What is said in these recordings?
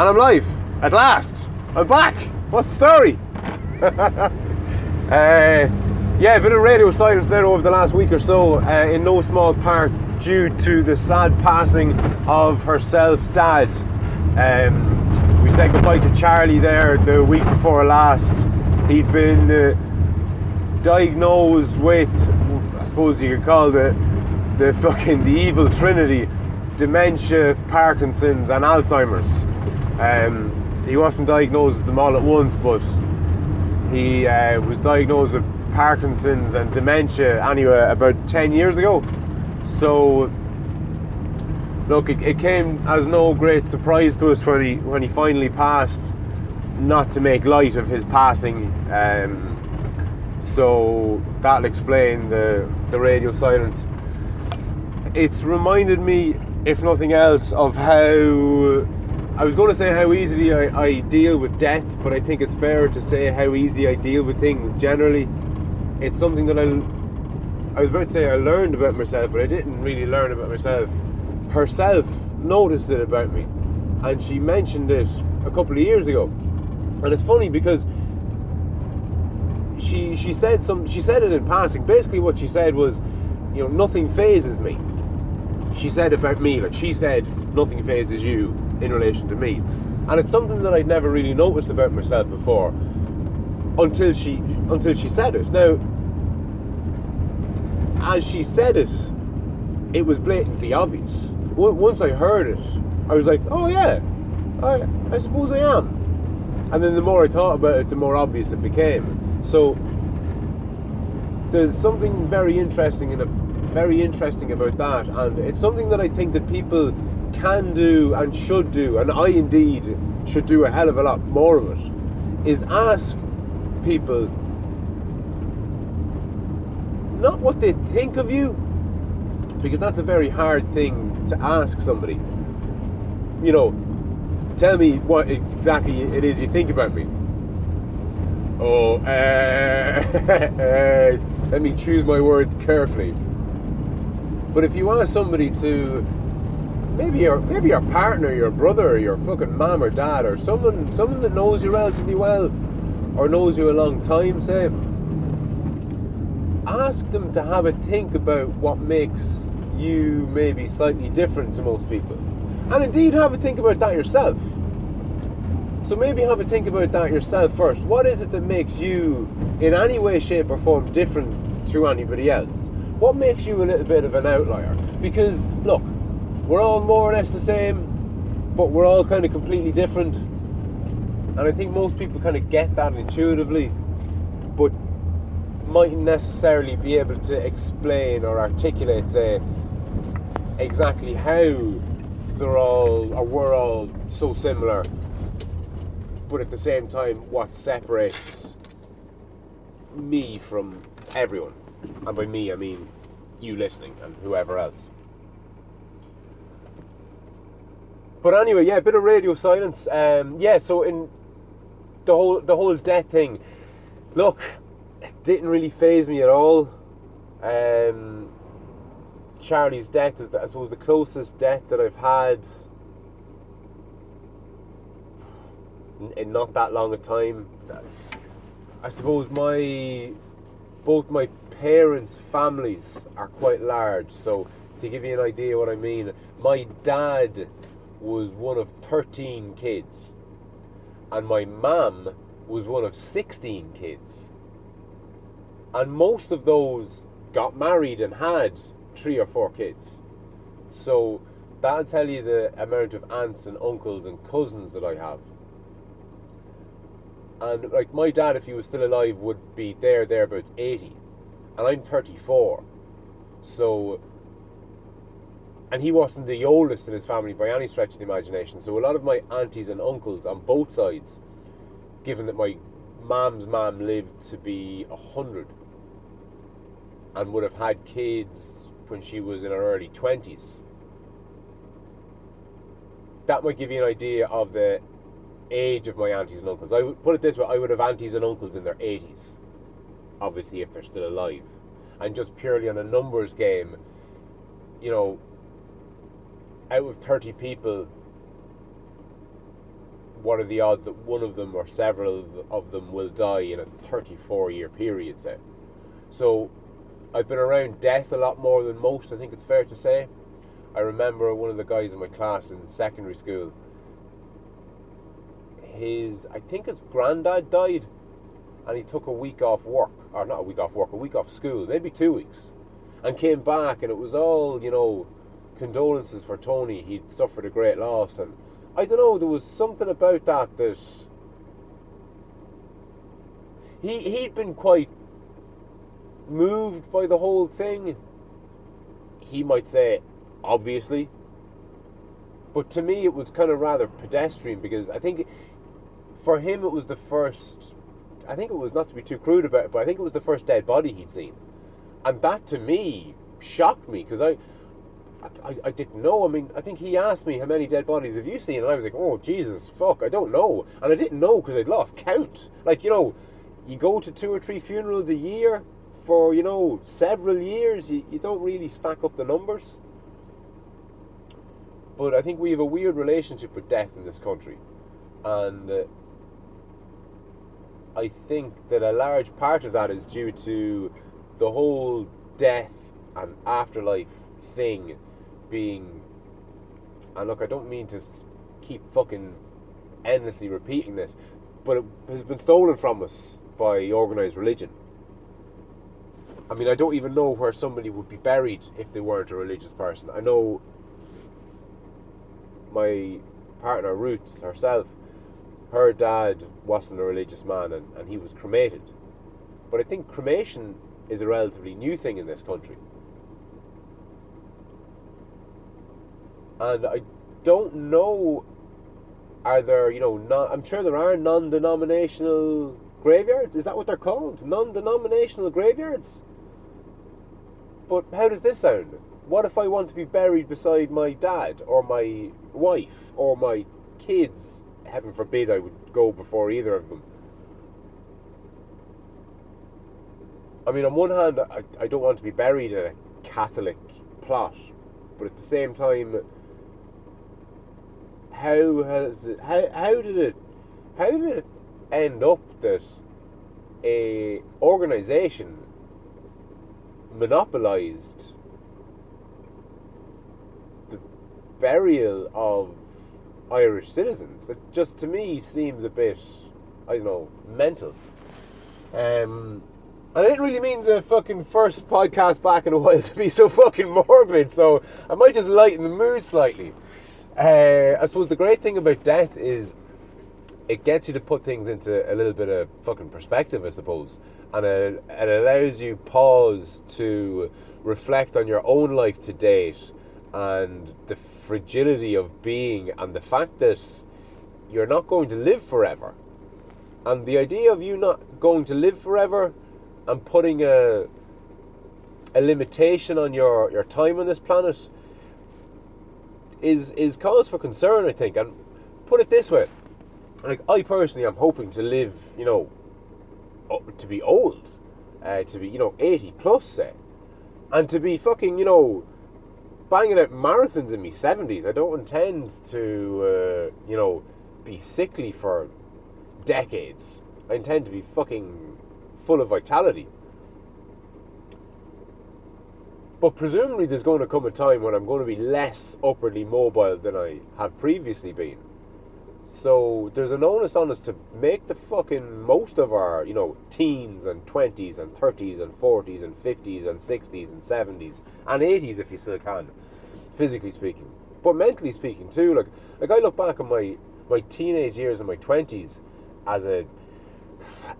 And I'm live at last. I'm back. What's the story? uh, yeah, a bit of radio silence there over the last week or so, uh, in no small part due to the sad passing of herself's dad. Um, we said goodbye to Charlie there the week before last. He'd been uh, diagnosed with, I suppose you could call it, the fucking the evil trinity dementia, Parkinson's, and Alzheimer's. Um, he wasn't diagnosed with them all at once, but he uh, was diagnosed with Parkinson's and dementia anyway about 10 years ago. So, look, it, it came as no great surprise to us when he when he finally passed. Not to make light of his passing, um, so that'll explain the the radio silence. It's reminded me, if nothing else, of how I was going to say how easily I, I, deal with death, but I think it's fair to say how easy I deal with things generally. It's something that I, I was about to say I learned about myself, but I didn't really learn about myself. Herself noticed it about me, and she mentioned it a couple of years ago. And it's funny because she she said some she said it in passing. Basically, what she said was, you know, nothing fazes me. She said about me, like she said, nothing fazes you in relation to me. And it's something that I'd never really noticed about myself before until she until she said it. Now as she said it, it was blatantly obvious. Once I heard it, I was like, oh yeah, I, I suppose I am. And then the more I thought about it, the more obvious it became. So there's something very interesting in a very interesting about that, and it's something that I think that people can do and should do, and I indeed should do a hell of a lot more of it, is ask people not what they think of you, because that's a very hard thing to ask somebody. You know, tell me what exactly it is you think about me. Oh, uh, let me choose my words carefully. But if you ask somebody to maybe your maybe your partner, your brother, your fucking mom or dad, or someone someone that knows you relatively well, or knows you a long time, say, ask them to have a think about what makes you maybe slightly different to most people, and indeed have a think about that yourself. So maybe have a think about that yourself first. What is it that makes you, in any way, shape, or form, different to anybody else? What makes you a little bit of an outlier? Because look, we're all more or less the same, but we're all kind of completely different. And I think most people kind of get that intuitively, but mightn't necessarily be able to explain or articulate, say, exactly how they're all or we're all so similar, but at the same time, what separates me from everyone. And by me, I mean you listening and whoever else. But anyway, yeah, a bit of radio silence. Um, yeah, so in the whole the whole death thing, look, it didn't really faze me at all. Um, Charlie's death is, I suppose, the closest death that I've had in not that long a time. I suppose my both my parents' families are quite large, so to give you an idea what I mean, my dad was one of 13 kids, and my mum was one of 16 kids. And most of those got married and had three or four kids. So that'll tell you the amount of aunts and uncles and cousins that I have. And like my dad, if he was still alive, would be there, thereabouts 80. And I'm 34. So and he wasn't the oldest in his family by any stretch of the imagination. So a lot of my aunties and uncles on both sides, given that my mom's mom lived to be a hundred and would have had kids when she was in her early twenties, that might give you an idea of the age of my aunties and uncles. I would put it this way: I would have aunties and uncles in their eighties, obviously if they're still alive, and just purely on a numbers game, you know, out of 30 people, what are the odds that one of them or several of them will die in a 34 year period, say? So I've been around death a lot more than most, I think it's fair to say. I remember one of the guys in my class in secondary school, his, I think his granddad died, and he took a week off work, or not a week off work, a week off school, maybe two weeks, and came back, and it was all, you know, condolences for Tony. He'd suffered a great loss, and I don't know, there was something about that that he he'd been quite moved by the whole thing. He might say, obviously, but to me it was kind of rather pedestrian because I think for him it was the first. I think it was not to be too crude about it, but I think it was the first dead body he'd seen, and that to me shocked me because I I, I, didn't know. I mean, I think he asked me how many dead bodies have you seen, and I was like, oh Jesus, fuck, I don't know, and I didn't know because I'd lost count. Like you know, you go to two or three funerals a year for you know several years. You, you don't really stack up the numbers. But I think we have a weird relationship with death in this country, and uh, I think that a large part of that is due to the whole death and afterlife thing being. And look, I don't mean to keep fucking endlessly repeating this, but it has been stolen from us by organised religion. I mean, I don't even know where somebody would be buried if they weren't a religious person. I know my partner Ruth herself, her dad wasn't a religious man and, and he was cremated. But I think cremation is a relatively new thing in this country. And I don't know. Are there, you know, non, I'm sure there are non-denominational graveyards. Is that what they're called? Non-denominational graveyards. But how does this sound? What if I want to be buried beside my dad or my wife or my kids? Heaven forbid I would go before either of them. I mean, on one hand, I, I don't want to be buried in a Catholic plot, but at the same time, how has it, how how did it how did it end up that a organization monopolized the burial of Irish citizens? That just to me seems a bit I don't know mental. Um, I didn't really mean the fucking first podcast back in a while to be so fucking morbid, so I might just lighten the mood slightly. Uh, I suppose the great thing about death is it gets you to put things into a little bit of fucking perspective, I suppose, and it, it allows you pause to reflect on your own life to date and the fragility of being and the fact that you're not going to live forever. And the idea of you not going to live forever and putting a a limitation on your, your time on this planet is is cause for concern, I think. And put it this way, like I personally am hoping to live, you know, to be old, uh, to be you know eighty plus, say, and to be fucking you know banging out marathons in my seventies. I don't intend to uh, you know be sickly for decades. I intend to be fucking full of vitality. But presumably, there's going to come a time when I'm going to be less upwardly mobile than I have previously been. So there's an onus on us to make the fucking most of our, you know, teens and 20s and 30s and 40s and 50s and 60s and 70s and 80s if you still can, physically speaking. But mentally speaking too, like like I look back on my my teenage years and my 20s as a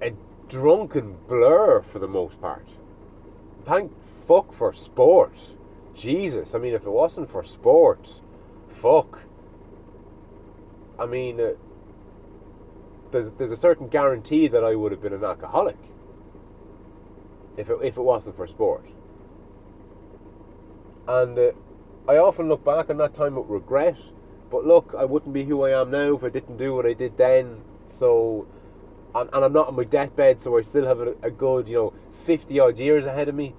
a drunken blur for the most part. Thank fuck for sport. Jesus, I mean, if it wasn't for sport, fuck. I mean, uh, there's there's a certain guarantee that I would have been an alcoholic if it if it wasn't for sport. And uh, I often look back on that time with regret. But look, I wouldn't be who I am now if I didn't do what I did then. So, and, and I'm not on my deathbed, so I still have a, a good, you know, 50 odd years ahead of me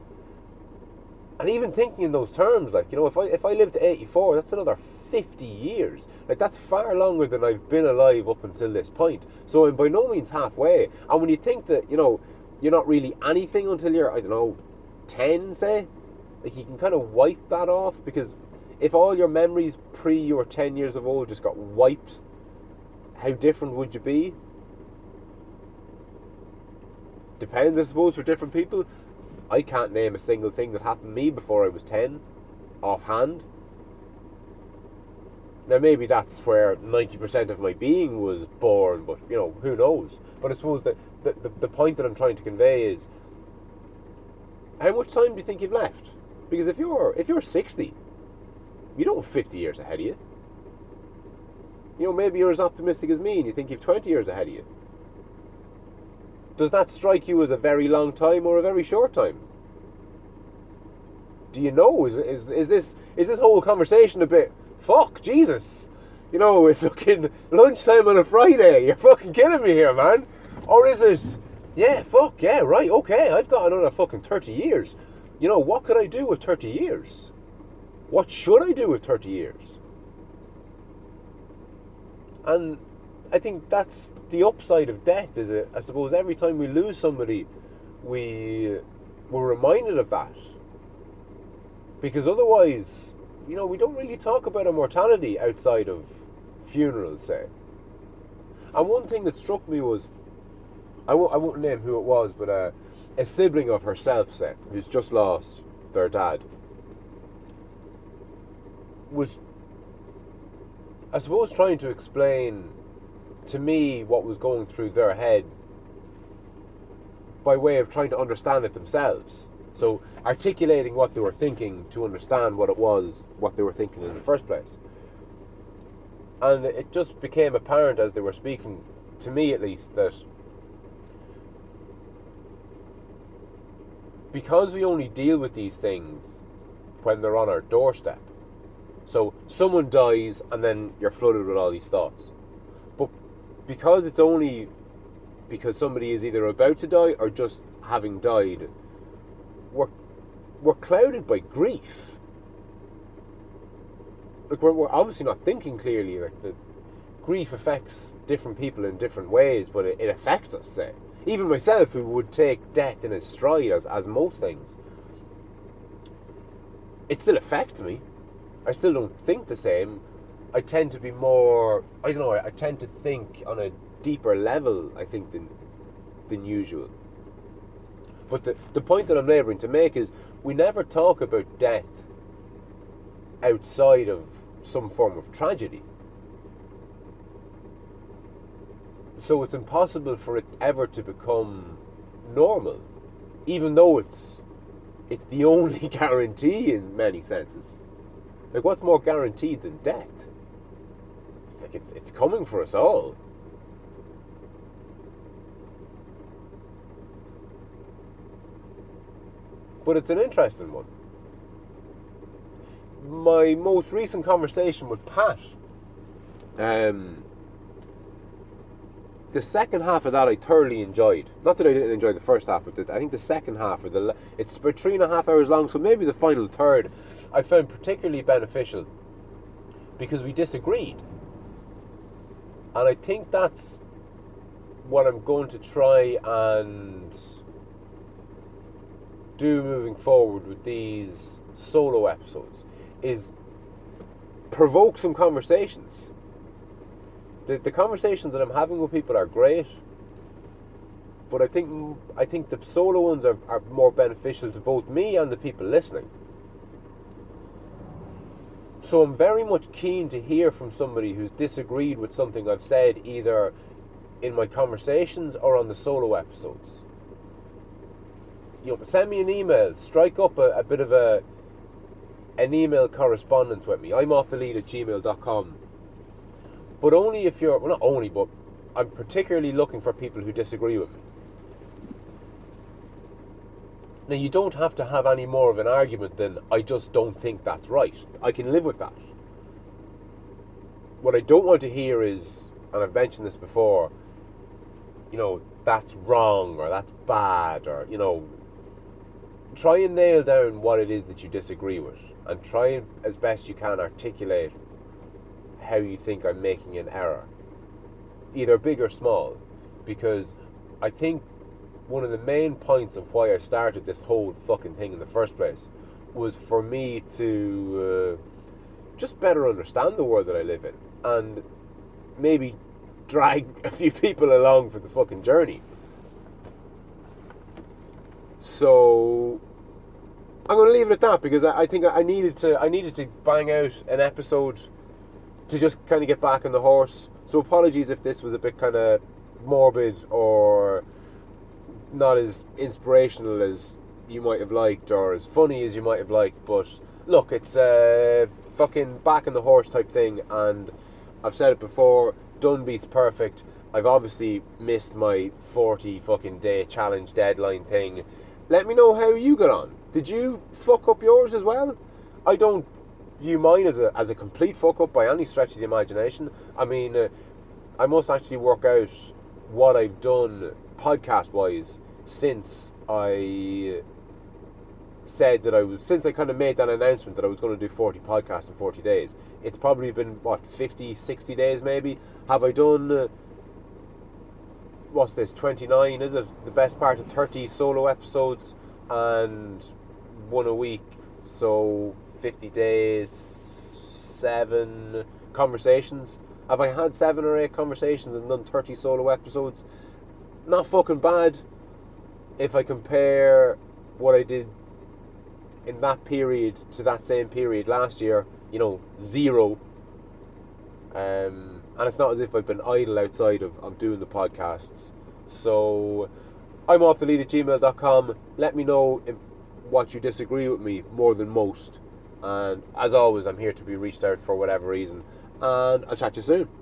and even thinking in those terms, like you know, if I if I live to eighty four, that's another 50 years. Like, that's far longer than I've been alive up until this point. So I'm by no means halfway. And when you think that, you know, you're not really anything until you're, I don't know, 10, say, like you can kind of wipe that off because if all your memories pre you were 10 years of old just got wiped, how different would you be? Depends, I suppose, for different people. I can't name a single thing that happened to me before I was 10 offhand. Now, maybe that's where 90% of my being was born, but you know, who knows? But I suppose that the, the, the point that I'm trying to convey is how much time do you think you've left? Because if you're if you're 60, you don't have 50 years ahead of you. You know, maybe you're as optimistic as me and you think you've 20 years ahead of you. Does that strike you as a very long time or a very short time? Do you know? Is, is, is this is this whole conversation a bit fuck Jesus? You know, it's fucking lunchtime on a Friday. You're fucking killing me here, man. Or is it? Yeah, fuck yeah, right, okay. I've got another fucking thirty years. You know, what could I do with thirty years? What should I do with thirty years? And I think that's the upside of death. Is it? I suppose every time we lose somebody, we we're reminded of that because otherwise, you know, we don't really talk about immortality outside of funerals, say. And one thing that struck me was, I won't, I won't name who it was, but uh, a sibling of herself, say, who's just lost their dad, was, I suppose, trying to explain to me what was going through their head by way of trying to understand it themselves. So articulating what they were thinking to understand what it was, what they were thinking in the first place. And it just became apparent as they were speaking, to me at least, that because we only deal with these things when they're on our doorstep. So someone dies and then you're flooded with all these thoughts. Because it's only because somebody is either about to die or just having died we're, we're clouded by grief. Like we're, we're obviously not thinking clearly. Like the grief affects different people in different ways, but it, it affects us. Say, even myself, who would take death in a stride as as most things, it still affects me. I still don't think the same. I tend to be more. I don't know. I, tend to think on a deeper level. I think than than usual. But the, the point that I'm labouring to make is we never talk about death outside of some form of tragedy. So it's impossible for it ever to become normal, even though it's it's the only guarantee in many senses. Like what's more guaranteed than death? It's like it's it's coming for us all. but it's an interesting one. My most recent conversation with Pat, um, the second half of that I thoroughly enjoyed. Not that I didn't enjoy the first half, but I think the second half, or the it's about three and a half hours long, so maybe the final third, I found particularly beneficial because we disagreed, and I think that's what I'm going to try and do moving forward with these solo episodes is provoke some conversations. The, the conversations that I'm having with people are great, but I think I think the solo ones are, are more beneficial to both me and the people listening. So I'm very much keen to hear from somebody who's disagreed with something I've said either in my conversations or on the solo episodes you know, send me an email, strike up a, a bit of a an email correspondence with me. I'm off the lead at gmail.com. But only if you're, well, not only, but I'm particularly looking for people who disagree with me. Now, you don't have to have any more of an argument than I just don't think that's right. I can live with that. What I don't want to hear is, and I've mentioned this before, you know, that's wrong or that's bad or, you know, try and nail down what it is that you disagree with and try as best you can, articulate how you think I'm making an error, either big or small, because I think one of the main points of why I started this whole fucking thing in the first place was for me to uh, just better understand the world that I live in and maybe drag a few people along for the fucking journey. So I'm going to leave it at that because I, I think I needed to I needed to bang out an episode to just kind of get back on the horse. So apologies if this was a bit kind of morbid or not as inspirational as you might have liked or as funny as you might have liked. But look, it's a fucking back in the horse type thing, and I've said it before. Done beats perfect. I've obviously missed my 40 fucking day challenge deadline thing. Let me know how you got on. Did you fuck up yours as well? I don't view mine as a as a complete fuck up by any stretch of the imagination. I mean, uh, I must actually work out what I've done podcast wise since I said that I was since I kind of made that announcement that I was going to do 40 podcasts in 40 days. It's probably been what 50, 60 days maybe. Have I done? Uh, what's this 29 is it the best part of 30 solo episodes and one a week so 50 days seven conversations have i had seven or eight conversations and done 30 solo episodes not fucking bad if i compare what i did in that period to that same period last year you know zero um, and it's not as if I've been idle outside of, of doing the podcasts. So I'm off the lead at gmail.com. Let me know what you disagree with me more than most. And as always, I'm here to be reached out for whatever reason. And I'll chat to you soon.